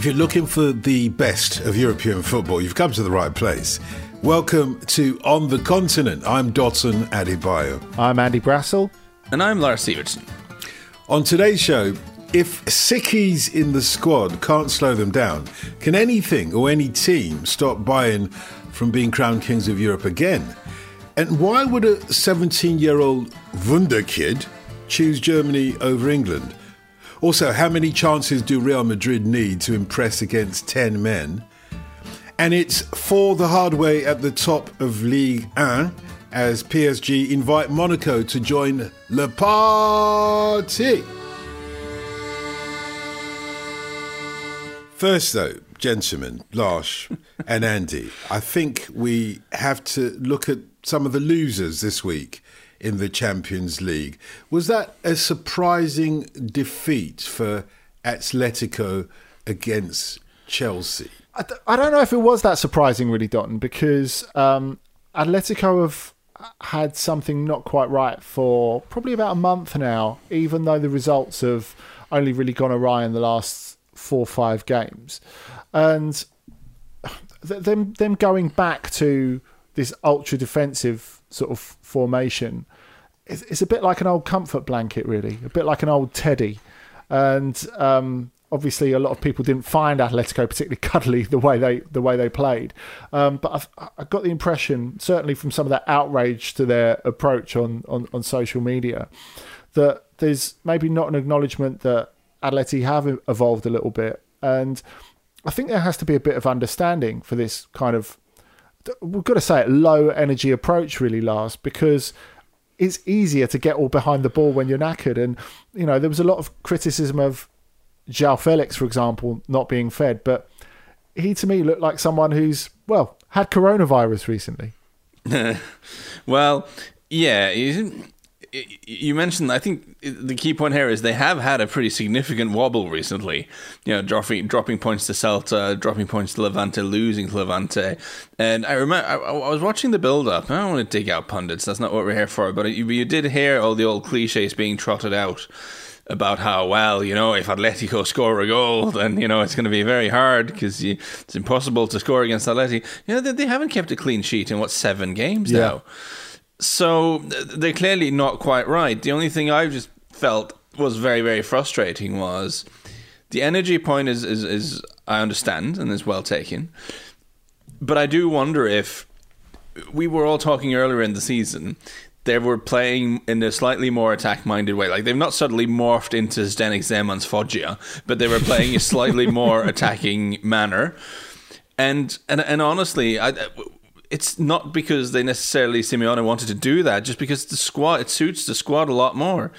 If you're looking for the best of European football, you've come to the right place. Welcome to On the Continent. I'm Dotun Adebayo. I'm Andy Brassell. And I'm Lars Sivertsen. On today's show, if sickies in the squad can't slow them down, can anything or any team stop Bayern from being crowned kings of Europe again? And why would a 17 year old Wunderkid choose Germany over England? Also, how many chances do Real Madrid need to impress against 10 men? And it's for the hard way at the top of Ligue 1 as PSG invite Monaco to join Le Party. First, though, gentlemen, Lars and Andy, I think we have to look at some of the losers this week in the Champions League. Was that a surprising defeat for Atletico against Chelsea? I don't know if it was that surprising, really, Dotun, because um, Atletico have had something not quite right for probably about a month now, even though the results have only really gone awry in the last four or five games. And th- them, them going back to this ultra defensive sort of formation it's, it's a bit like an old comfort blanket, really, a bit like an old teddy. And um, obviously, a lot of people didn't find Atletico particularly cuddly the way they the way they played. Um, but I've, I got the impression, certainly from some of that outrage to their approach on, on, on social media, that there's maybe not an acknowledgement that Atleti have evolved a little bit, and I think there has to be a bit of understanding for this kind of we've got to say it low energy approach really Lars because it's easier to get all behind the ball when you're knackered. And, you know, there was a lot of criticism of João Felix, for example, not being fed. But he, to me, looked like someone who's, well, had coronavirus recently. well, yeah you mentioned, I think the key point here is they have had a pretty significant wobble recently. You know, dropping dropping points to Celta, dropping points to Levante, losing to Levante. And I remember I, I was watching the build up. I don't want to dig out pundits. That's not what we're here for. But you, you did hear all the old cliches being trotted out about how well you know if Atletico score a goal, then you know it's going to be very hard because it's impossible to score against Atleti. You know they, they haven't kept a clean sheet in what seven games yeah. now. So they're clearly not quite right. The only thing I just felt was very, very frustrating was the energy point is, is, is I understand and is well taken. But I do wonder if we were all talking earlier in the season they were playing in a slightly more attack minded way. Like they've not suddenly morphed into Zdenek Zeman's Foggia, but they were playing a slightly more attacking manner. And and and honestly, I, it's not because they necessarily Simeone wanted to do that, just because the squad it suits the squad a lot more.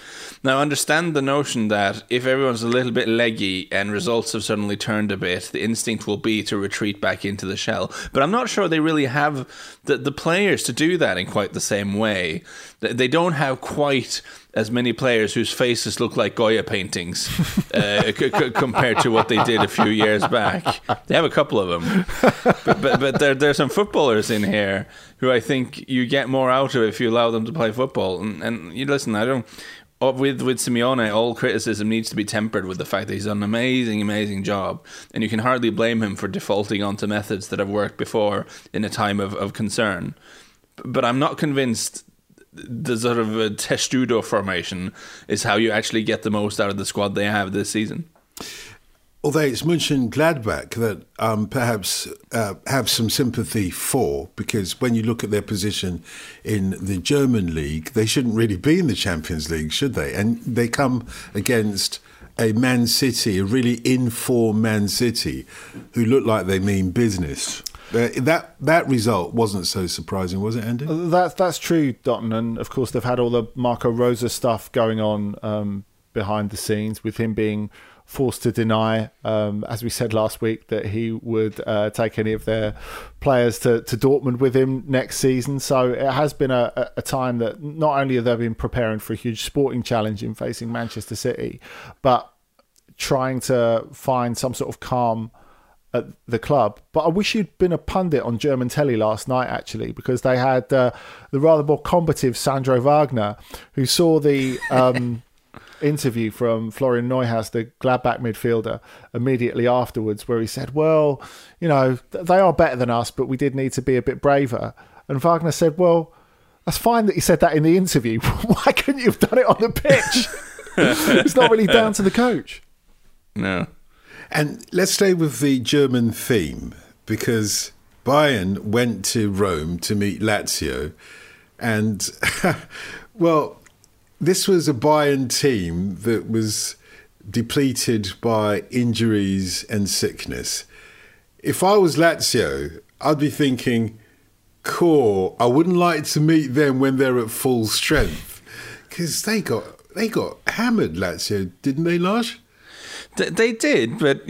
Now, understand the notion that if everyone's a little bit leggy and results have suddenly turned a bit, the instinct will be to retreat back into the shell. But I'm not sure they really have the the players to do that in quite the same way. They don't have quite as many players whose faces look like Goya paintings uh, c- c- compared to what they did a few years back. They have a couple of them, but, but, but there there's some footballers in here who I think you get more out of if you allow them to play football. And, and you listen, I don't. With with Simeone, all criticism needs to be tempered with the fact that he's done an amazing, amazing job, and you can hardly blame him for defaulting onto methods that have worked before in a time of, of concern. But I'm not convinced the sort of a testudo formation is how you actually get the most out of the squad they have this season. Although it's Gladbach that um, perhaps uh, have some sympathy for, because when you look at their position in the German league, they shouldn't really be in the Champions League, should they? And they come against a Man City, a really in form Man City, who look like they mean business. Uh, that that result wasn't so surprising, was it, Andy? Uh, that's that's true, Dotun, and of course they've had all the Marco Rose stuff going on um, behind the scenes with him being forced to deny, um, as we said last week, that he would uh, take any of their players to, to Dortmund with him next season. So it has been a, a time that not only have they been preparing for a huge sporting challenge in facing Manchester City, but trying to find some sort of calm at the club. But I wish you'd been a pundit on German telly last night, actually, because they had uh, the rather more combative Sandro Wagner, who saw the um, interview from Florian Neuhaus, the Gladbach midfielder, immediately afterwards, where he said, "Well, you know, they are better than us, but we did need to be a bit braver." And Wagner said, "Well." That's fine that you said that in the interview. Why couldn't you have done it on the pitch? it's not really down to the coach. No. And let's stay with the German theme because Bayern went to Rome to meet Lazio. And, well, this was a Bayern team that was depleted by injuries and sickness. If I was Lazio, I'd be thinking, cool, I wouldn't like to meet them when they're at full strength. Because they got they got hammered, Lazio, didn't they, Lars? They did, but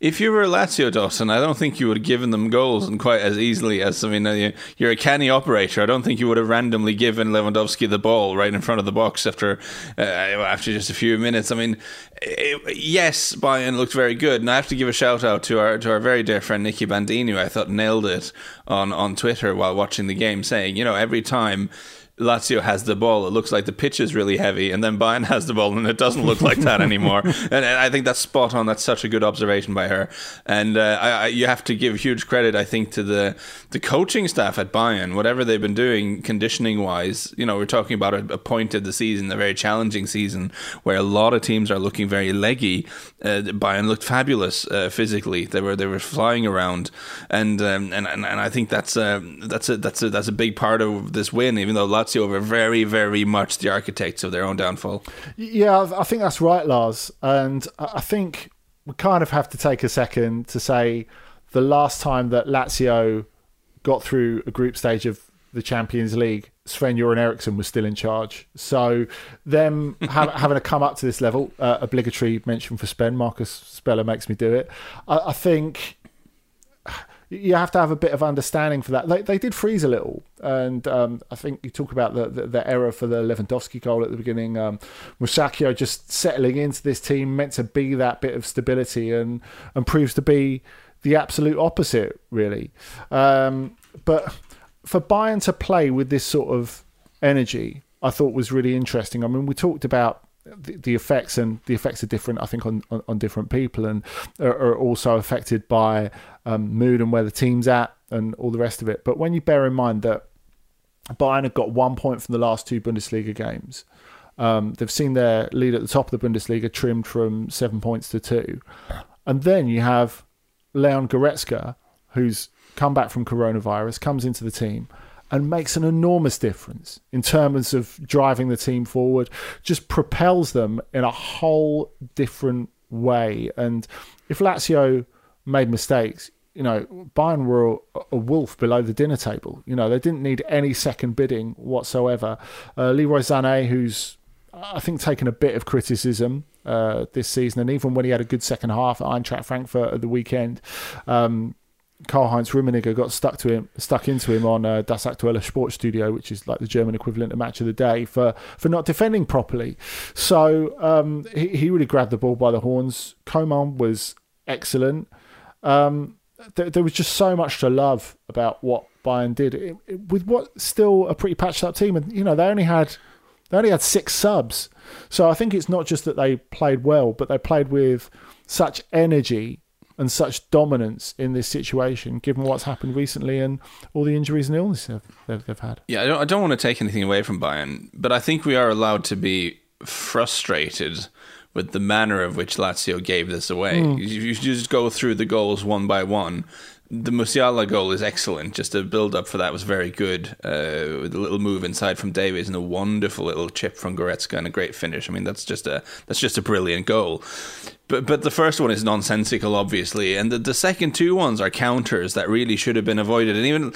if you were a Lazio Dotun, I don't think you would have given them goals and quite as easily as I mean, you're a canny operator. I don't think you would have randomly given Lewandowski the ball right in front of the box after uh, after just a few minutes. I mean, it, yes, Bayern looked very good, and I have to give a shout out to our to our very dear friend Nicky Bandini, who I thought nailed it on on Twitter while watching the game, saying, you know, every time Lazio has the ball, it looks like the pitch is really heavy, and then Bayern has the ball, and it doesn't look like that anymore. and, and, I think that's spot on. That's such a good observation by her. And uh, I, I, you have to give huge credit, I think, to the the coaching staff at Bayern. Whatever they've been doing, conditioning wise, you know, we're talking about a, a point of the season, a very challenging season, where a lot of teams are looking very leggy. Uh, Bayern looked fabulous uh, physically. They were they were flying around, and um, and, and and I think that's a that's a that's a that's a big part of this win, even though. Lazio Were very, very much the architects of their own downfall. Yeah, I think that's right, Lars. And I think we kind of have to take a second to say the last time that Lazio got through a group stage of the Champions League, Sven Göran Eriksson was still in charge. So them having to come up to this level, uh, obligatory mention for Sven, Marcus Speller makes me do it. I, I think you have to have a bit of understanding for that. They, they did freeze a little, and um, I think you talk about the, the, the error for the Lewandowski goal at the beginning. Um, Musacchio just settling into this team, meant to be that bit of stability, and and proves to be the absolute opposite, really. Um, but for Bayern to play with this sort of energy, I thought was really interesting. I mean, we talked about the, the, effects and the effects are different i think on, on, on different people and are, are also affected by um, mood and where the team's at and all the rest of it. But when you bear in mind that bayern have got one point from the last two bundesliga games um, they've seen their lead at the top of the bundesliga trimmed from seven points to two. And then you have leon goretzka who's come back from coronavirus comes into the team and makes an enormous difference in terms of driving the team forward, just propels them in a whole different way. And if Lazio made mistakes, you know, Bayern were a, wolf below the dinner table. You know, they didn't need any second bidding whatsoever. Uh, Leroy Sané, who's I think taken a bit of criticism uh, this season, and even when he had a good second half at Eintracht Frankfurt at the weekend, um, Karl Heinz Rummenigge got stuck to him, stuck into him on uh, Das Aktuelle Sportstudio, which is like the German equivalent of Match of the Day, for for not defending properly. So um, he he really grabbed the ball by the horns. Coman was excellent. Um, th- there was just so much to love about what Bayern did it, it, with what still a pretty patched up team, and you know they only had they only had six subs. So I think it's not just that they played well, but they played with such energy and such dominance in this situation, given what's happened recently and all the injuries and illness they've, they've had. Yeah, I don't, I don't want to take anything away from Bayern, but I think we are allowed to be frustrated with the manner of which Lazio gave this away. Mm. You, you just go through the goals one by one the Musiala goal is excellent. Just the build up for that was very good. Uh, with a little move inside from Davies and a wonderful little chip from Goretzka and a great finish. I mean, that's just a that's just a brilliant goal. But but the first one is nonsensical, obviously, and the, the second two ones are counters that really should have been avoided. And even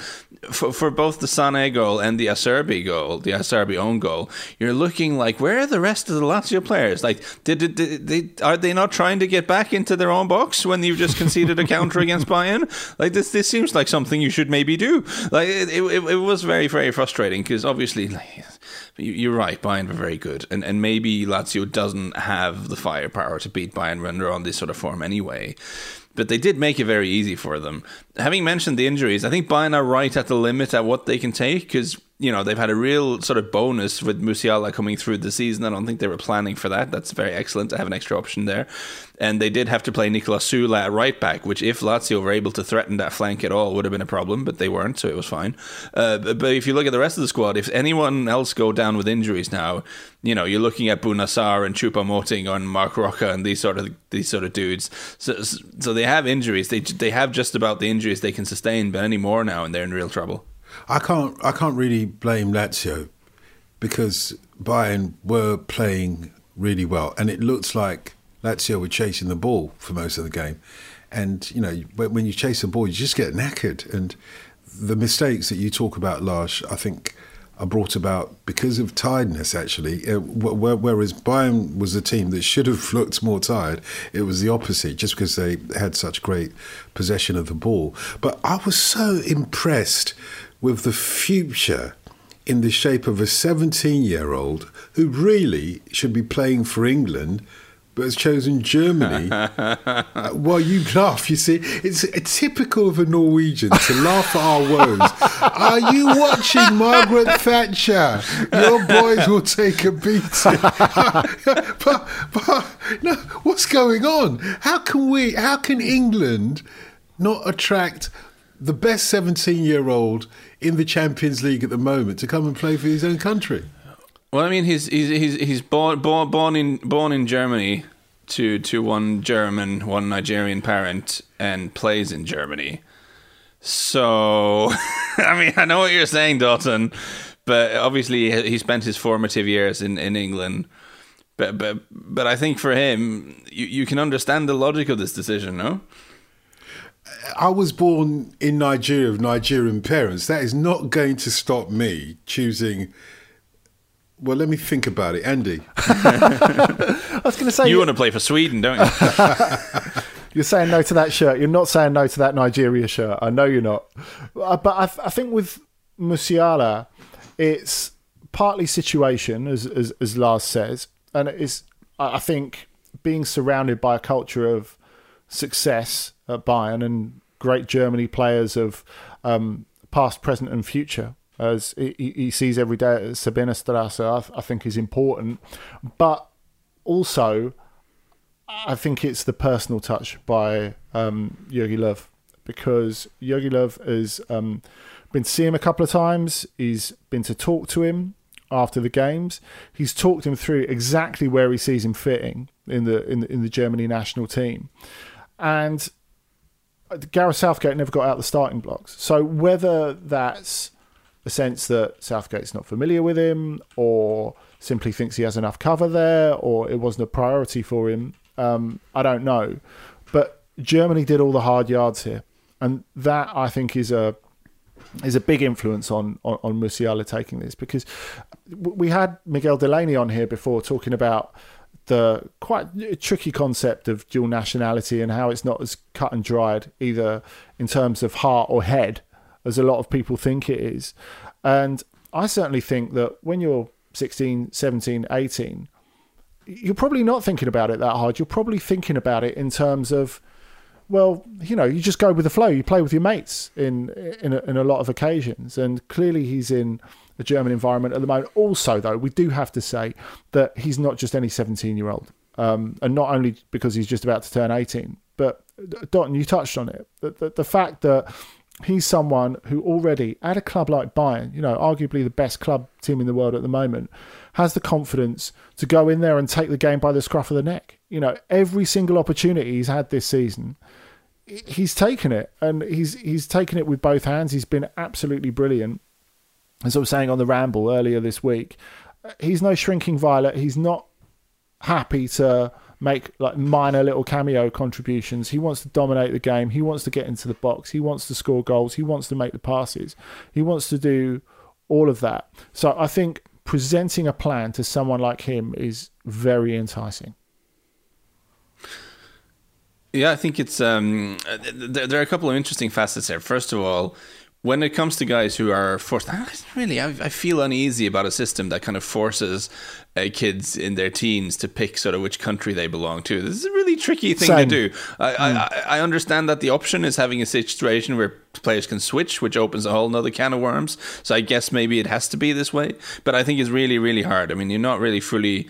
for, for both the Sané goal and the Acerbi goal, the Acerbi own goal, you're looking like where are the rest of the Lazio players? Like, did, did, did they are they not trying to get back into their own box when you've just conceded a counter against Bayern? Like this this seems like something you should maybe do. Like it it, it was very very frustrating because obviously. Like, you're right. Bayern were very good, and and maybe Lazio doesn't have the firepower to beat Bayern when on this sort of form anyway. but they did make it very easy for them. Having mentioned the injuries, I think Bayern are right at the limit at what they can take because you know they've had a real sort of bonus with Musiala coming through the season. I don't think they were planning for that. That's very excellent to have an extra option there. And they did have to play Niklas Süle at right back, which if Lazio were able to threaten that flank at all would have been a problem, but they weren't, so it was fine. Uh, but if you look at the rest of the squad, if anyone else go down with injuries now, you know you're looking at Bouna Sarr and Choupo-Moting and Marc Roca and these sort of these sort of dudes. So so they have injuries. They they have just about the injuries they can sustain, but any more now, and they're in real trouble. I can't I can't really blame Lazio because Bayern were playing really well, and it looks like Lazio were chasing the ball for most of the game. And you know, when you chase the ball, you just get knackered. And the mistakes that you talk about, Lars, I think are brought about because of tiredness. Actually, uh, whereas Bayern was a team that should have looked more tired, it was the opposite, just because they had such great possession of the ball. But I was so impressed with the future in the shape of a 17 year old who really should be playing for England but has chosen Germany. Uh, well, you laugh. You see, it's typical of a Norwegian to laugh at our woes. Are you watching Margaret Thatcher? Your boys will take a beating. but, but no, what's going on? How can we? How can England not attract the best 17 year old in the Champions League at the moment to come and play for his own country. Well, I mean, he's he's he's, he's born, born born in born in Germany to to one German, one Nigerian parent, and plays in Germany. So, I mean, I know what you're saying, Dotun, but obviously he spent his formative years in, in England. But but but I think for him, you, you can understand the logic of this decision, no? I was born in Nigeria of Nigerian parents. That is not going to stop me choosing. Well, let me think about it, Andy. I was going to say you want to play for Sweden, don't you? you're saying no to that shirt. You're not saying no to that Nigeria shirt. I know you're not. Uh, but I, I think with Musiala, it's partly situation, as, as as Lars says, and it is. I think being surrounded by a culture of success at Bayern and great Germany players of um, past, present, and future. As he, he sees every day at Säbener Strasse, I, I think is important, but also I think it's the personal touch by um, Jogi Löw because Jogi Löw has um, been to see him a couple of times. He's been to talk to him after the games. He's talked him through exactly where he sees him fitting in the in the, in the Germany national team, and Gareth Southgate never got out the starting blocks. So whether that's a sense that Southgate's not familiar with him, or simply thinks he has enough cover there, or it wasn't a priority for him, um, I don't know. But Germany did all the hard yards here, and that I think is a is a big influence on, on, on Musiala taking this because we had Miguel Delaney on here before talking about the quite tricky concept of dual nationality and how it's not as cut and dried either in terms of heart or head as a lot of people think it is. And I certainly think that when you're 16, 17, 18, you're probably not thinking about it that hard. You're probably thinking about it in terms of, well, you know, you just go with the flow. You play with your mates in in a, in a lot of occasions, and clearly he's in the German environment at the moment. Also, though, we do have to say that he's not just any 17 year old. Um, and not only because he's just about to turn 18, but Dotun, you touched on it. The, the, the, fact that he's someone who already, at a club like Bayern, you know, arguably the best club team in the world at the moment, has the confidence to go in there and take the game by the scruff of the neck. You know, every single opportunity he's had this season, he's taken it, and he's he's taken it with both hands. He's been absolutely brilliant as I was saying on the ramble earlier this week, he's no shrinking violet. He's not happy to make like minor little cameo contributions. He wants to dominate the game. He wants to get into the box. He wants to score goals. He wants to make the passes. He wants to do all of that. So I think presenting a plan to someone like him is very enticing. Yeah, I think it's um, there, there are a couple of interesting facets here. First of all, when it comes to guys who are forced, really, I, I feel uneasy about a system that kind of forces uh, kids in their teens to pick sort of which country they belong to. This is a really tricky thing Same. to do. I, mm. I, I, understand that the option is having a situation where players can switch, which opens a whole other can of worms. So I guess maybe it has to be this way. But I think it's really, really hard. I mean, you're not really fully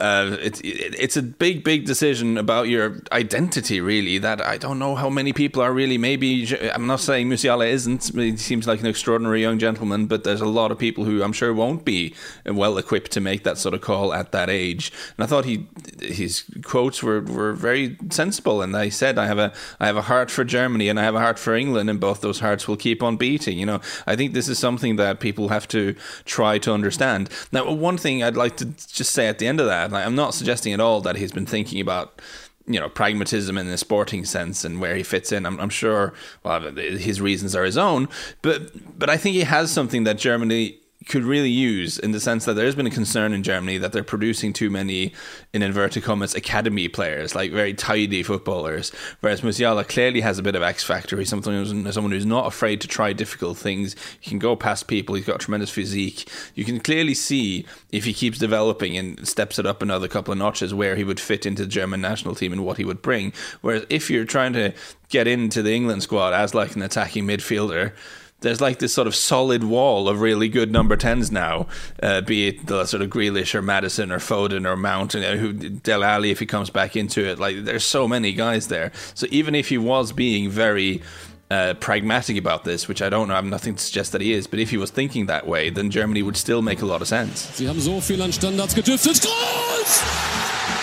uh, it's it's a big big decision about your identity really that I don't know how many people are really maybe I'm not saying Musiala isn't he seems like an extraordinary young gentleman but there's a lot of people who I'm sure won't be well equipped to make that sort of call at that age. And I thought he his quotes were, were very sensible and I said I have a I have a heart for Germany and I have a heart for England and both those hearts will keep on beating. You know I think this is something that people have to try to understand. Now one thing I'd like to just say at the end of that I'm not suggesting at all that he's been thinking about you know pragmatism in the sporting sense and where he fits in. I'm, I'm, sure well his reasons are his own, but but I think he has something that Germany could really use in the sense that there's been a concern in Germany that they're producing too many, in inverted commas, academy players, like very tidy footballers. Whereas Musiala clearly has a bit of X factor. He's someone someone who's not afraid to try difficult things. He can go past people. He's got tremendous physique. You can clearly see if he keeps developing and steps it up another couple of notches where he would fit into the German national team and what he would bring. Whereas if you're trying to get into the England squad as like an attacking midfielder, there's like this sort of solid wall of really good number 10s now, uh, be it the sort of Grealish or Maddison or Foden or Mount, and uh, who Dele Alli if he comes back into it. Like there's so many guys there. So even if he was being very uh, pragmatic about this, which I don't know, I have nothing to suggest that he is, but if he was thinking that way, then Germany would still make a lot of sense. Sie haben so viel an Standards. Groß!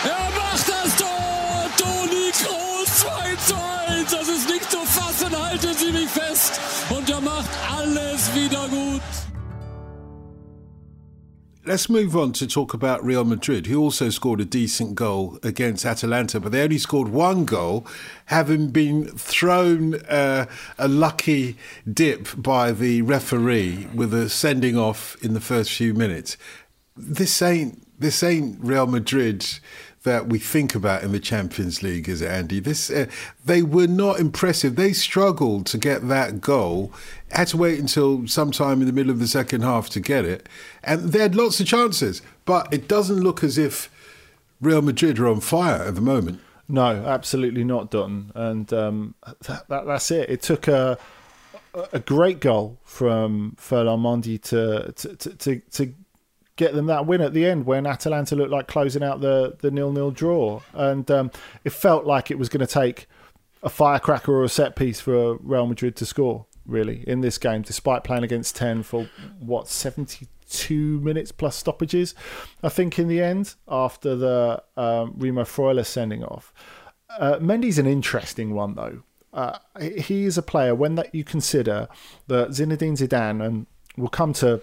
Er macht das Groß 2 zu 1! Das ist nicht zu fassen, halten Sie mich fest! Und er macht alles wieder gut! Let's move on to talk about Real Madrid, who also scored a decent goal against Atalanta, but they only scored one goal, having been thrown uh, a lucky dip by the referee with a sending off in the first few minutes. This ain't this ain't Real Madrid that we think about in the Champions League, is Andy? This uh, they were not impressive. They struggled to get that goal. Had to wait until sometime in the middle of the second half to get it, and they had lots of chances. But it doesn't look as if Real Madrid are on fire at the moment. No, absolutely not, Dotun. And um, that, that, that's it. It took a a great goal from Ferland to to, to, to, to get them that win at the end when Atalanta looked like closing out the the nil nil draw, and um, it felt like it was going to take a firecracker or a set piece for Real Madrid to score. Really, in this game, despite playing against ten for what seventy two minutes plus stoppages, I think in the end after the um, Remo Freuler sending off. Uh, Mendy's an interesting one though. Uh, he is a player when that you consider that Zinedine Zidane and we'll come to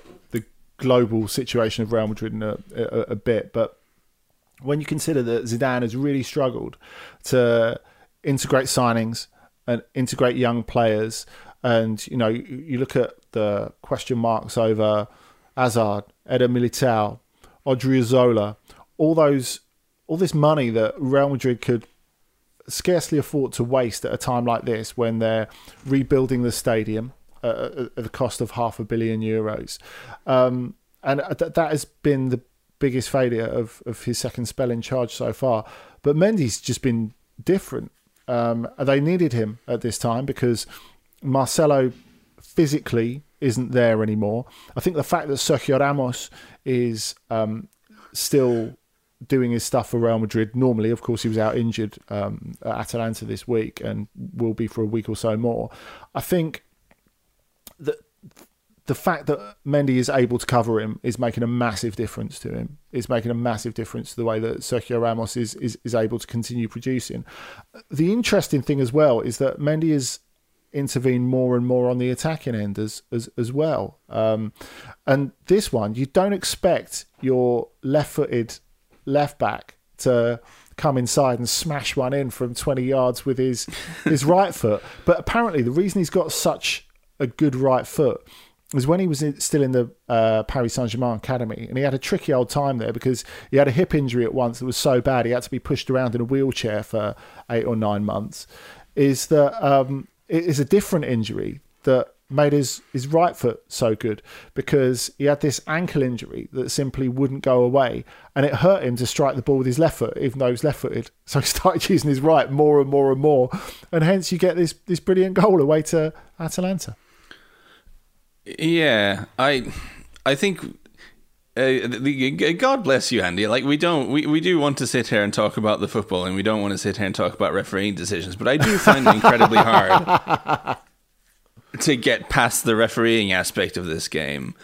global situation of Real Madrid in a, a, a bit, but when you consider that Zidane has really struggled to integrate signings and integrate young players, and you know you, look at the question marks over Hazard, Eder Militao, Odriozola, all those, all this money that Real Madrid could scarcely afford to waste at a time like this when they're rebuilding the stadium uh, at the cost of half a billion euros. Um, and th- that has been the biggest failure of, of his second spell in charge so far. But Mendy's just been different. Um, they needed him at this time because Marcelo physically isn't there anymore. I think the fact that Sergio Ramos is um, still doing his stuff for Real Madrid. Normally, of course, he was out injured um, at Atalanta this week and will be for a week or so more. I think that the fact that Mendy is able to cover him is making a massive difference to him. It's making a massive difference to the way that Sergio Ramos is, is, is able to continue producing. The interesting thing as well is that Mendy is intervened more and more on the attacking end as as, as well. Um, and this one, you don't expect your left-footed left back to come inside and smash one in from 20 yards with his his right foot. But apparently, the reason he's got such a good right foot was when he was still in the uh, Paris Saint Germain academy, and he had a tricky old time there because he had a hip injury at once that was so bad he had to be pushed around in a wheelchair for eight or nine months. Is that um, it is a different injury that made his, his right foot so good because he had this ankle injury that simply wouldn't go away and it hurt him to strike the ball with his left foot even though he was left footed so he started using his right more and more and more and hence you get this this brilliant goal away to Atalanta yeah I I think uh, the, God bless you, Andy. Like we don't, we, we do want to sit here and talk about the football, and we don't want to sit here and talk about refereeing decisions. But I do find it incredibly hard to get past the refereeing aspect of this game.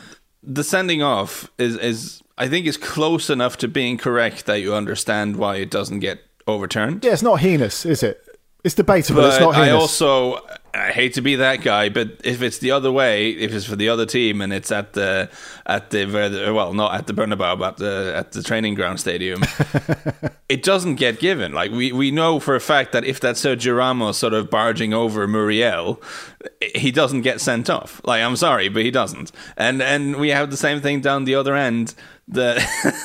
The sending off is is I think is close enough to being correct that you understand why it doesn't get overturned. Yeah, it's not heinous, is it? It's debatable. But it's not heinous. I also I hate to be that guy, but if it's the other way, if it's for the other team and it's at the at the well, not at the Bernabeu, but at the at the training ground stadium, it doesn't get given. Like we, we know for a fact that if that's Sergio Ramos sort of barging over Muriel, he doesn't get sent off. Like I'm sorry, but he doesn't. And and we have the same thing down the other end the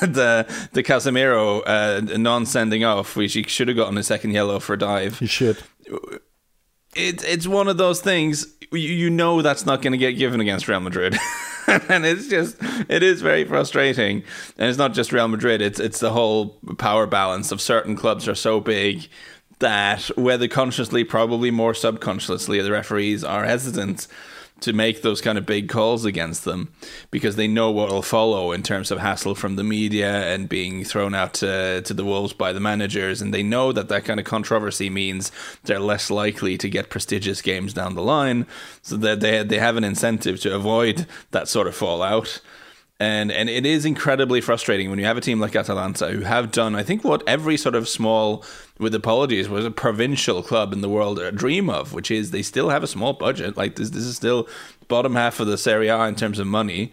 the the Casemiro uh, non-sending off, which he should have gotten a second yellow for a dive. He should. It, it's one of those things you, you know that's not going to get given against Real Madrid. and it's just it is very frustrating and it's not just Real Madrid it's it's the whole power balance of certain clubs are so big that whether consciously probably more subconsciously the referees are hesitant to make those kind of big calls against them because they know what will follow in terms of hassle from the media and being thrown out to, to the wolves by the managers. And they know that that kind of controversy means they're less likely to get prestigious games down the line. So that they, they have an incentive to avoid that sort of fallout and and it is incredibly frustrating when you have a team like Atalanta who have done I think what every sort of small with apologies was a provincial club in the world a dream of which is they still have a small budget. Like this this is still bottom half of the Serie A in terms of money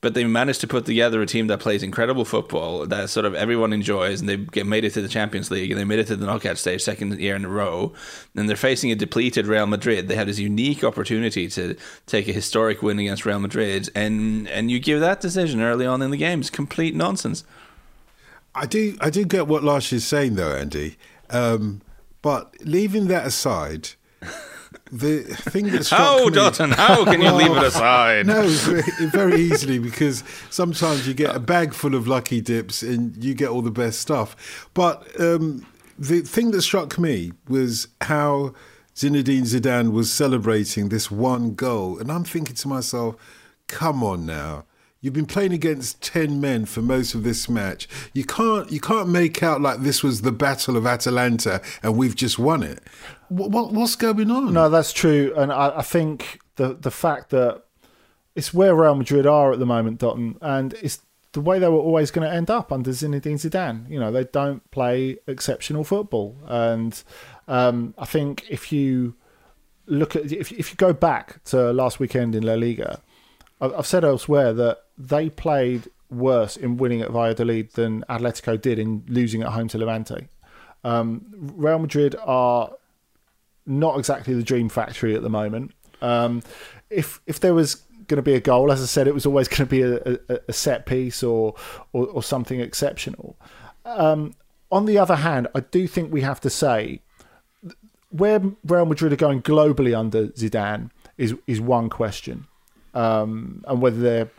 but they managed to put together a team that plays incredible football that sort of everyone enjoys, and they get made it to the Champions League and they made it to the knockout stage second year in a row. And they're facing a depleted Real Madrid. They had this unique opportunity to take a historic win against Real Madrid, and and you give that decision early on in the game. It's complete nonsense. I do I do get what Lars is saying though, Andy. Um, but leaving that aside the thing that struck how, me, Dotun, how can you leave it aside? No, very easily because sometimes you get a bag full of lucky dips and you get all the best stuff. But um, the thing that struck me was how Zinedine Zidane was celebrating this one goal, and I'm thinking to myself, "Come on now." You've been playing against ten men for most of this match. You can't you can't make out like this was the Battle of Atalanta and we've just won it. What, what what's going on? No, that's true, and I, I, think the the fact that it's where Real Madrid are at the moment, Dotun, and it's the way they were always going to end up under Zinedine Zidane. You know, they don't play exceptional football, and um, I think if you look at if if you go back to last weekend in La Liga, I've said elsewhere that they played worse in winning at Valladolid than Atletico did in losing at home to Levante. Um, Real Madrid are not exactly the dream factory at the moment. Um, if if there was going to be a goal, as I said, it was always going to be a, a, a set piece or, or, or something exceptional. Um, on the other hand, I do think we have to say where Real Madrid are going globally under Zidane is is one question, um, and whether they're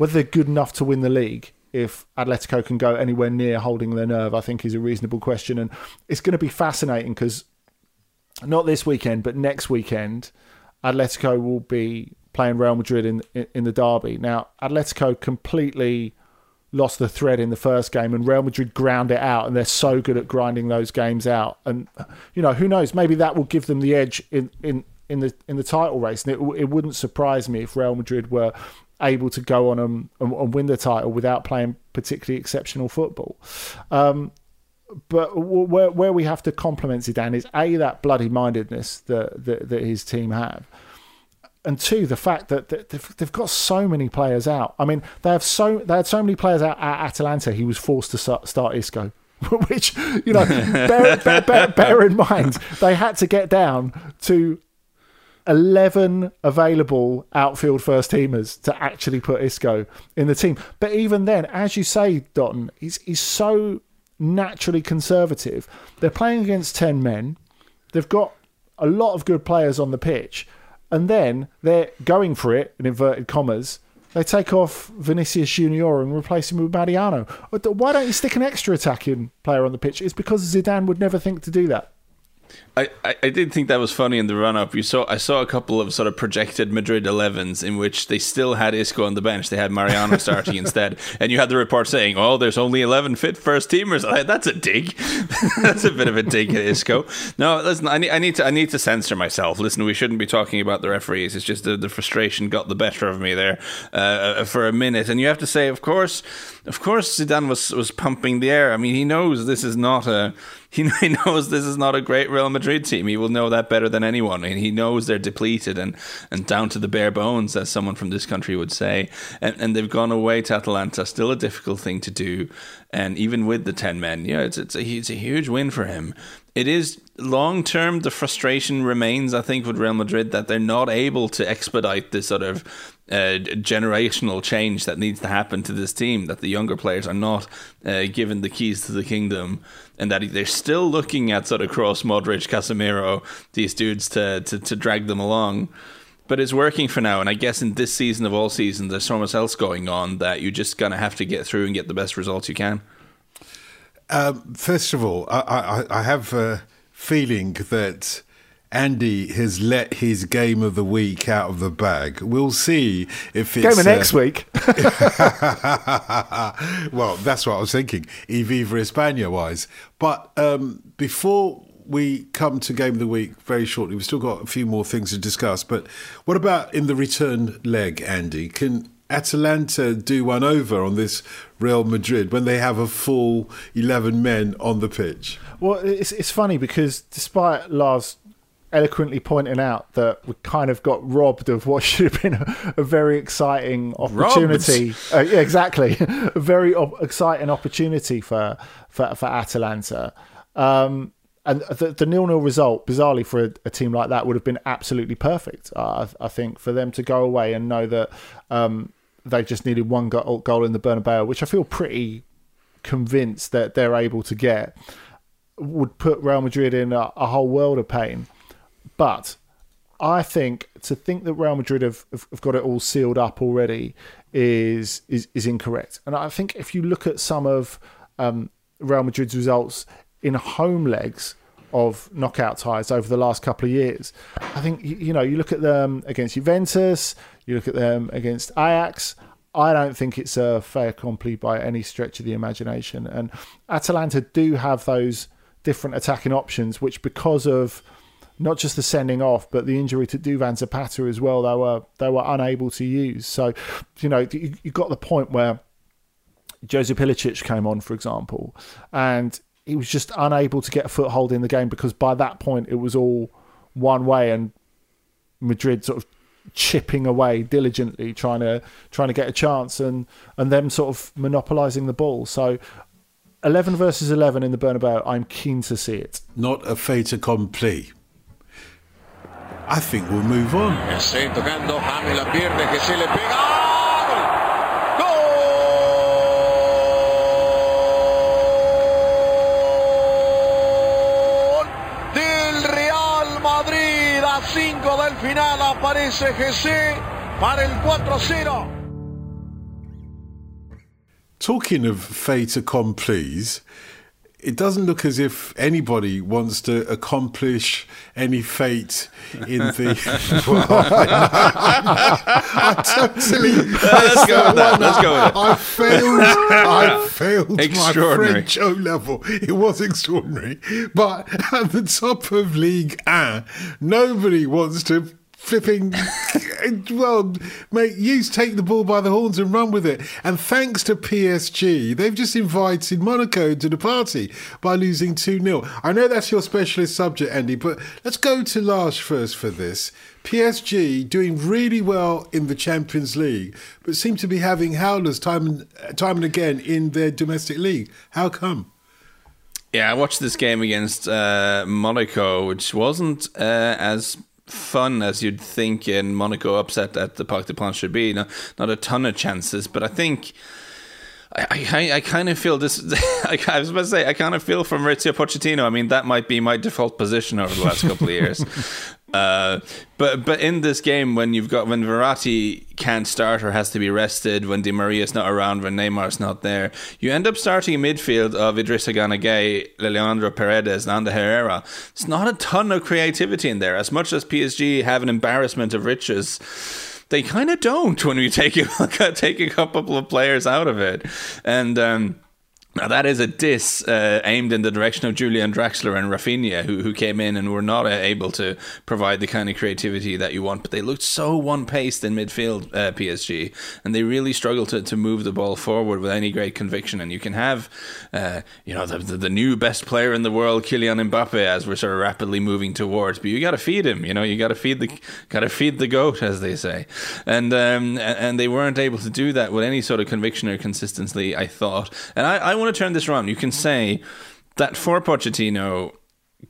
whether they're good enough to win the league if Atletico can go anywhere near holding their nerve, I think is a reasonable question. And it's going to be fascinating because not this weekend, but next weekend, Atletico will be playing Real Madrid in, in, the derby. Now, Atletico completely lost the thread in the first game, and Real Madrid ground it out, and they're so good at grinding those games out. And you know, who knows? Maybe that will give them the edge in in in the in the title race. And it, it wouldn't surprise me if Real Madrid were able to go on and, and, win the title without playing particularly exceptional football. Um, but where where we have to compliment Zidane is a that bloody mindedness that, that, that his team have, and two the fact that they've, they've got so many players out. I mean, they have so they had so many players out at Atalanta. He was forced to start, start Isco. Which you know, bear, bear, bear, bear in mind, they had to get down to 11 available outfield first teamers to actually put Isco in the team. But even then, as you say, Dotun, he's, he's so naturally conservative. They're playing against 10 men. They've got a lot of good players on the pitch. and then they're going for it in inverted commas. They take off Vinicius Junior and replace him with Mariano. Why don't you stick an extra attacking player on the pitch? It's because Zidane would never think to do that. I, I, did think that was funny in the run up. You saw I saw a couple of sort of projected Madrid 11s in which they still had Isco on the bench. They had Mariano starting instead, and you had the report saying, "Oh, there's only 11 fit first teamers." I, that's a dig. that's a bit of a dig at Isco. No, listen, I need, I need to I need to censor myself. Listen, we shouldn't be talking about the referees. It's just the, the frustration got the better of me there uh, for a minute, and you have to say, of course, of course, Zidane was was pumping the air. I mean, he knows this is not a he, knows this is not a great Real Madrid team. He will know that better than anyone, and he knows they're depleted and, and down to the bare bones, as someone from this country would say. And and they've gone away to Atalanta, still a difficult thing to do. And even with the ten men, yeah, it's it's a it's a huge win for him. It is long term. The frustration remains, I think, with Real Madrid that they're not able to expedite this sort of uh, generational change that needs to happen to this team. That the younger players are not uh, given the keys to the kingdom and that they're still looking at sort of Kroos, Modric, Casemiro, these dudes to, to, to drag them along. But it's working for now, and I guess in this season of all seasons, there's so much else going on that you're just gonna have to get through and get the best results you can. Um, first of all, I, I, I have a feeling that Andy has let his game of the week out of the bag. We'll see if it's game of next uh, week. well, that's what I was thinking, E Viva España wise. But um, before we come to game of the week very shortly, we've still got a few more things to discuss. But what about in the return leg, Andy? Can Atalanta do one over on this Real Madrid when they have a full 11 men on the pitch? Well, it's, it's funny because despite Lars eloquently pointing out that we kind of got robbed of what should have been a, a very exciting opportunity. Uh, yeah, exactly, a very op- exciting opportunity for for, for Atalanta. Um, and the, the nil-nil result, bizarrely for a, a, team like that, would have been absolutely perfect. Uh, I, I, think for them to go away and know that um, they just needed one goal, goal in the Bernabeu, which I feel pretty convinced that they're able to get, would put Real Madrid in a, a whole world of pain. But I think to think that Real Madrid have, have got it all sealed up already is is, is incorrect. And I think if you look at some of um, Real Madrid's results in home legs of knockout ties over the last couple of years, I think you know you look at them against Juventus, you look at them against Ajax. I don't think it's a fait accompli by any stretch of the imagination. And Atalanta do have those different attacking options, which because of not just the sending off, but the injury to Duvan Zapata as well. They were they were unable to use. So, you know, you, you got the point where Josip Ilicic came on, for example, and he was just unable to get a foothold in the game because by that point it was all one way, and Madrid sort of chipping away diligently, trying to trying to get a chance, and and them sort of monopolising the ball. So 11 versus 11 in the Bernabeu, I'm keen to see it. Not a fait accompli. I think we'll move on. tocando, James la pierde, que se le pega. ¡Gol! Del Real Madrid a 5 del final aparece GC para el 4-0. Talking of fait accomplis, it doesn't look as if anybody wants to accomplish any fate in the. well, I, I, totally. Let's go with that. Let's go with it. I failed. I failed my French O level. It was extraordinary, but at the top of League A, nobody wants to flipping well mate you take the ball by the horns and run with it. And thanks to PSG they've just invited Monaco to the party by losing 2-0 I know that's your specialist subject Andy but let's go to Lars first for this. PSG doing really well in the Champions League but seem to be having howlers time and time and again in their domestic league. How come? Yeah, I watched this game against uh, Monaco, which wasn't uh, as fun as you'd think in Monaco upset at the Parc des Princes should be. No, not a ton of chances, but I think. I, I, I kind of feel this. I, was about to say I kind of feel for Mauricio Pochettino. I mean, that might be my default position over the last couple of years. Uh, but but in this game, when you've got when Verratti can't start or has to be rested, when Di Maria's not around, when Neymar's not there, you end up starting a midfield of Idrissa Gana Gueye, Leandro Paredes, and Herrera. It's not a ton of creativity in there. As much as PSG have an embarrassment of riches they kind of don't when we take a, take a couple of players out of it, and. Um, now that is a diss uh, aimed in the direction of Julian Draxler and Rafinha, who who came in and were not uh, able to provide the kind of creativity that you want. But they looked so one paced in midfield, uh, PSG, and they really struggled to, to move the ball forward with any great conviction. And you can have, uh, you know, the, the, the new best player in the world, Kylian Mbappe, as we're sort of rapidly moving towards. But you got to feed him. You know, you got to feed the got to feed the goat, as they say. And um, and they weren't able to do that with any sort of conviction or consistency. I thought, and I, I want to turn this around. You can say that for Pochettino,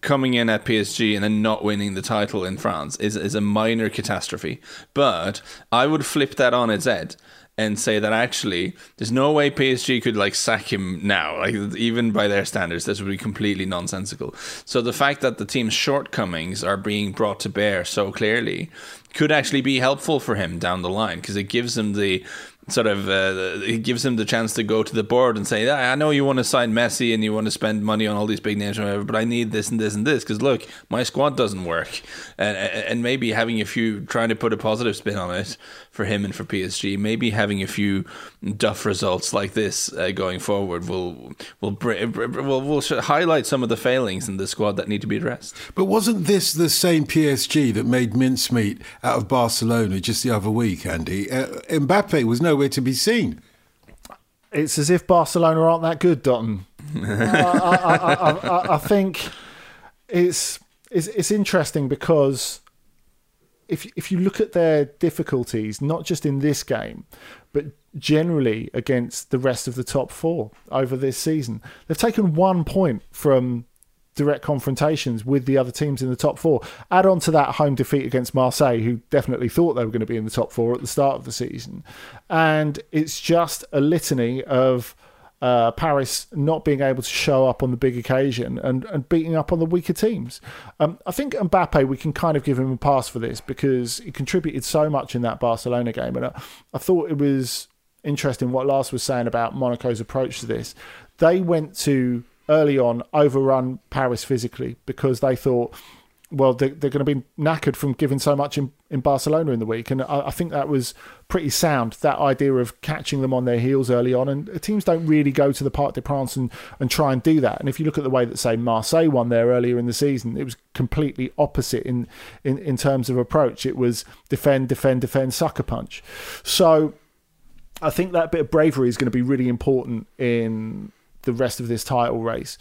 coming in at PSG and then not winning the title in France is is a minor catastrophe. But I would flip that on its head and say that actually there's no way PSG could like sack him now. Like even by their standards, this would be completely nonsensical. So the fact that the team's shortcomings are being brought to bear so clearly could actually be helpful for him down the line because it gives him the sort of uh, it gives him the chance to go to the board and say, I know you want to sign Messi and you want to spend money on all these big names, whatever, but I need this and this and this because look, my squad doesn't work, and and maybe having a few trying to put a positive spin on it for him and for PSG, maybe having a few duff results like this uh, going forward will will will will highlight some of the failings in the squad that need to be addressed. But wasn't this the same PSG that made mincemeat out of Barcelona just the other week, Andy? Uh, Mbappe was nowhere to be seen. It's as if Barcelona aren't that good, Dotun. I, I, I, I, think it's, it's it's interesting because if if you look at their difficulties, not just in this game, but generally against the rest of the top four over this season, they've taken one point from direct confrontations with the other teams in the top four. Add on to that home defeat against Marseille, who definitely thought they were going to be in the top four at the start of the season, and it's just a litany of uh, Paris not being able to show up on the big occasion and, and beating up on the weaker teams. Um, I think Mbappe, we can kind of give him a pass for this because he contributed so much in that Barcelona game. And I, I thought it was interesting what Lars was saying about Monaco's approach to this. They went to early on overrun Paris physically because they thought well, they're, they're going to be knackered from giving so much in, in Barcelona in the week. And I, I, think that was pretty sound, that idea of catching them on their heels early on. And teams don't really go to the Parc des Princes and, and try and do that. And if you look at the way that, say, Marseille won there earlier in the season, it was completely opposite in, in, in terms of approach. It was defend, defend, defend, sucker punch. So I think that bit of bravery is going to be really important in the rest of this title race.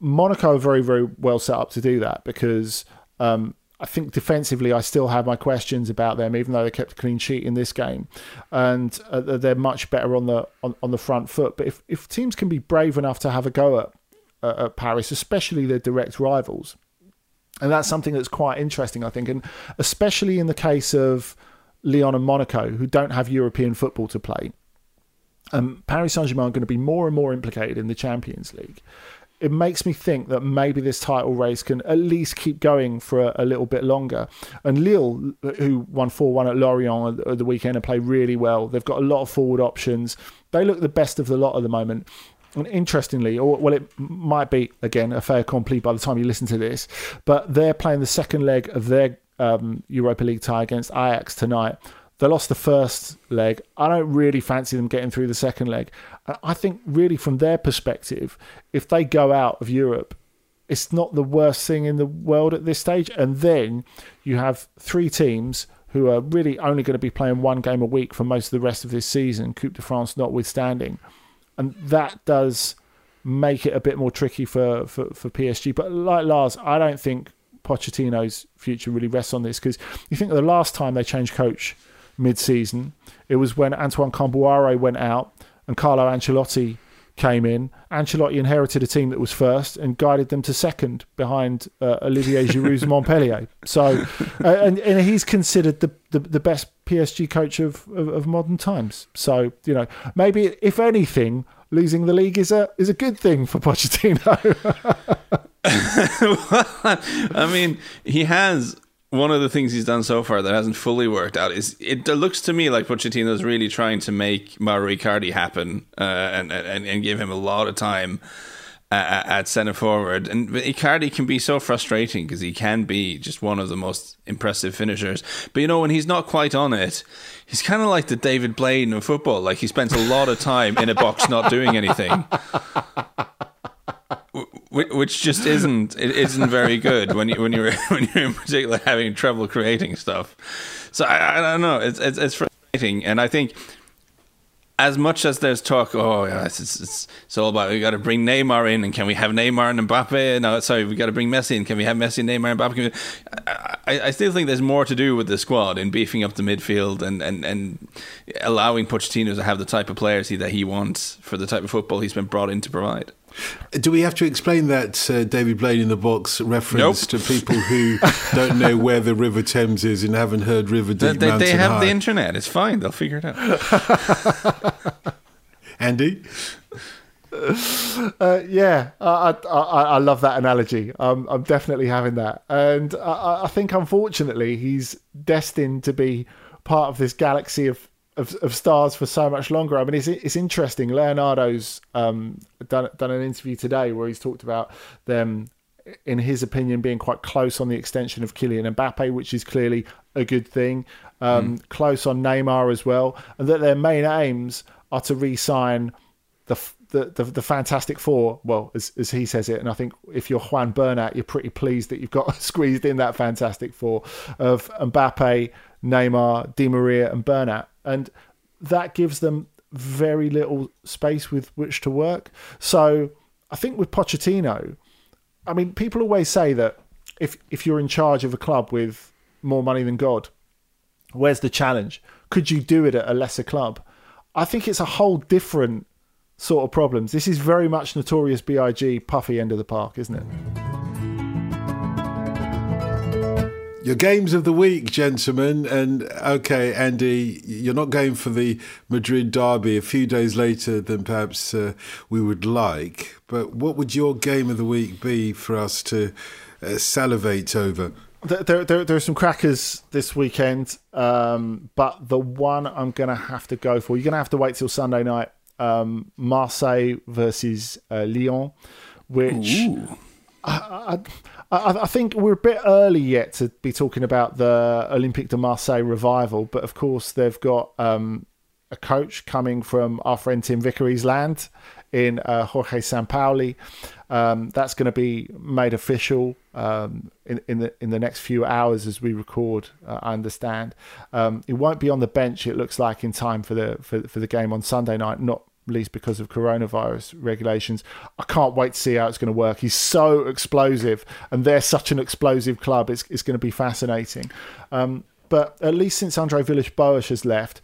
Monaco are very, very well set up to do that because um, I think defensively, I still have my questions about them, even though they kept a clean sheet in this game, and uh, they're much better on the on, on the front foot. But if, if teams can be brave enough to have a go at, uh, at Paris, especially their direct rivals, and that's something that's quite interesting, I think, and especially in the case of Lyon and Monaco, who don't have European football to play. Um, Paris Saint Germain are going to be more and more implicated in the Champions League it makes me think that maybe this title race can at least keep going for a, a little bit longer. And Lille, who won 4 1 at Lorient at the weekend and played really well, they've got a lot of forward options. They look the best of the lot at the moment. And interestingly, or well, it might be again a fair accompli by the time you listen to this, but they're playing the second leg of their um, Europa League tie against Ajax tonight. They lost the first leg. I don't really fancy them getting through the second leg. I think, really, from their perspective, if they go out of Europe, it's not the worst thing in the world at this stage. And then you have three teams who are really only going to be playing one game a week for most of the rest of this season, Coupe de France notwithstanding. And that does make it a bit more tricky for, for, for PSG. But like Lars, I don't think Pochettino's future really rests on this because you think the last time they changed coach mid-season. It was when Antoine Kombouaré went out and Carlo Ancelotti came in. Ancelotti inherited a team that was first and guided them to second behind uh, Olivier Giroud's Montpellier. So, uh, and, and he's considered the, the, the best PSG coach of, of, of, modern times. So, you know, maybe if anything, losing the league is a is a good thing for Pochettino. I mean, he has one of the things he's done so far that hasn't fully worked out is it looks to me like Pochettino's really trying to make Mauro Icardi happen uh, and, and and give him a lot of time uh, at centre forward. And Icardi can be so frustrating because he can be just one of the most impressive finishers. But you know, when he's not quite on it, he's kind of like the David Blaine of football. Like he spends a lot of time in a box not doing anything which just isn't it isn't very good when you when you're when you're in particular having trouble creating stuff. So I, I don't know. It's, it's it's frustrating, and I think as much as there's talk, oh it's, it's, it's all about we got to bring Neymar in, and can we have Neymar and Mbappe? No, sorry, we got to bring Messi in. Can we have Messi, Neymar, and Mbappe? I, I still think there's more to do with the squad in beefing up the midfield and, and, and allowing Pochettino to have the type of players he, that he wants for the type of football he's been brought in to provide. Do we have to explain that uh, David Blaine in the box reference nope. to people who don't know where the River Thames is and haven't heard River Deep they, Mountain They have High. the internet. It's fine. They'll figure it out. Andy? Uh, yeah, I, I, I love that analogy. Um, I'm definitely having that, and I, I think unfortunately he's destined to be part of this galaxy of of, of stars for so much longer. I mean, it's it's interesting. Leonardo's um, done done an interview today where he's talked about them, in his opinion, being quite close on the extension of Kylian Mbappe, which is clearly a good thing. Um, mm. Close on Neymar as well, and that their main aims are to re-sign the. The, the, the Fantastic Four, well, as, as he says it, and I think if you're Juan Bernat, you're pretty pleased that you've got squeezed in that Fantastic Four of Mbappe, Neymar, Di Maria, and Bernat and that gives them very little space with which to work. So I think with Pochettino, I mean, people always say that if if you're in charge of a club with more money than God, where's the challenge? Could you do it at a lesser club? I think it's a whole different sort of problems. This is very much notorious BIG puffy end of the park, isn't it? Your games of the week, gentlemen. And okay, Andy, you're not going for the Madrid derby a few days later than perhaps uh, we would like. But what would your game of the week be for us to uh, salivate over? There, there, there, are some crackers this weekend, um, but the one I'm going to have to go for, you're going to have to wait till Sunday night. Um, Marseille versus uh, Lyon, which I, I, I, I, think we're a bit early yet to be talking about the Olympique de Marseille revival, but of course they've got um, a coach coming from our friend Tim Vickery's land in uh, Jorge Sampaoli. Um, that's going to be made official um, in, in the in the next few hours as we record. Uh, I understand um, it won't be on the bench. It looks like in time for the for, for the game on Sunday night. Not least because of coronavirus regulations. I can't wait to see how it's going to work. He's so explosive, and they're such an explosive club. It's, it's going to be fascinating. Um, but at least since Andre Villas-Boas has left,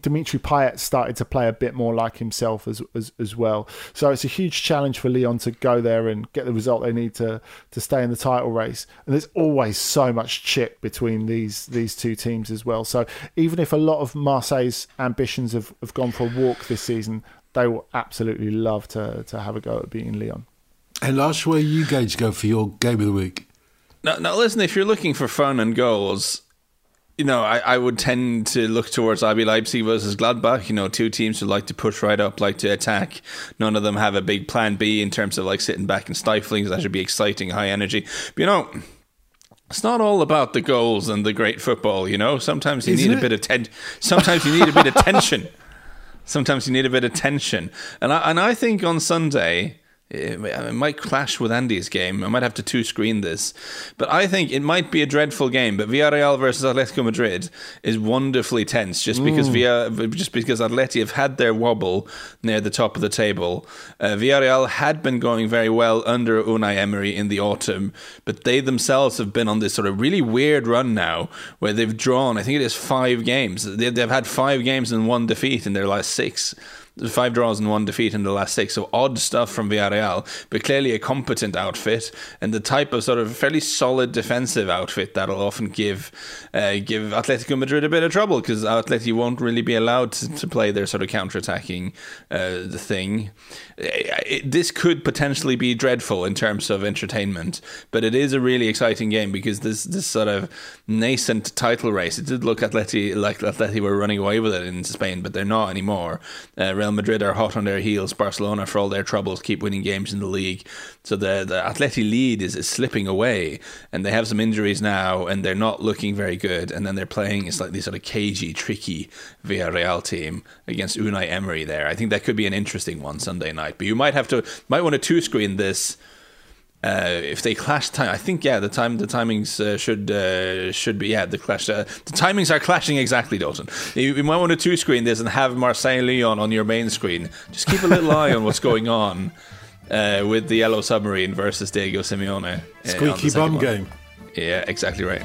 Dimitri Payet started to play a bit more like himself as, as as well. So it's a huge challenge for Lyon to go there and get the result they need to to stay in the title race. And there's always so much chip between these these two teams as well. So even if a lot of Marseille's ambitions have, have gone for a walk this season, they will absolutely love to to have a go at beating Lyon. And Lars, where are you going to go for your game of the week? Now, now listen, if you're looking for fun and goals, you know, I, I would tend to look towards RB Leipzig versus Gladbach. You know, two teams who like to push right up, like to attack. None of them have a big plan B in terms of like sitting back and stifling. That should be exciting, high energy. But, you know, it's not all about the goals and the great football. You know, sometimes you Isn't need it? a bit of ten- Sometimes you need a bit of tension. Sometimes you need a bit of tension, and I, and I think on Sunday it might clash with Andy's game. I might have to two screen this, but I think it might be a dreadful game. But Villarreal versus Atletico Madrid is wonderfully tense, just because Via, just because Atleti have had their wobble near the top of the table. Uh, Villarreal had been going very well under Unai Emery in the autumn, but they themselves have been on this sort of really weird run now, where they've drawn. I think it is five games. They've had five games and one defeat in their last six five draws and one defeat in the last six. So odd stuff from Villarreal, but clearly a competent outfit and the type of sort of fairly solid defensive outfit that'll often give uh, give Atletico Madrid a bit of trouble because Atleti won't really be allowed to, to play their sort of counter attacking uh, thing. It, this could potentially be dreadful in terms of entertainment, but it is a really exciting game because this this sort of nascent title race. It did look Atleti like Atleti were running away with it in Spain, but they're not anymore. Uh, Real Madrid are hot on their heels. Barcelona, for all their troubles, keep winning games in the league. So the the Atleti lead is, is slipping away, and they have some injuries now, and they're not looking very good. And then they're playing a slightly sort of cagey, tricky Villarreal team against Unai Emery. There, I think that could be an interesting one Sunday night. But you might have to might want to two screen this uh, if they clash time, I think yeah, the time the timings uh, should uh, should be yeah the clash. Uh, the timings are clashing exactly, Dotun. You, you, might want to two screen this and have Marseille Lyon on your main screen. Just keep a little eye on what's going on uh, with the Yellow Submarine versus Diego Simeone. Uh, Squeaky bum one. game. Yeah, exactly right.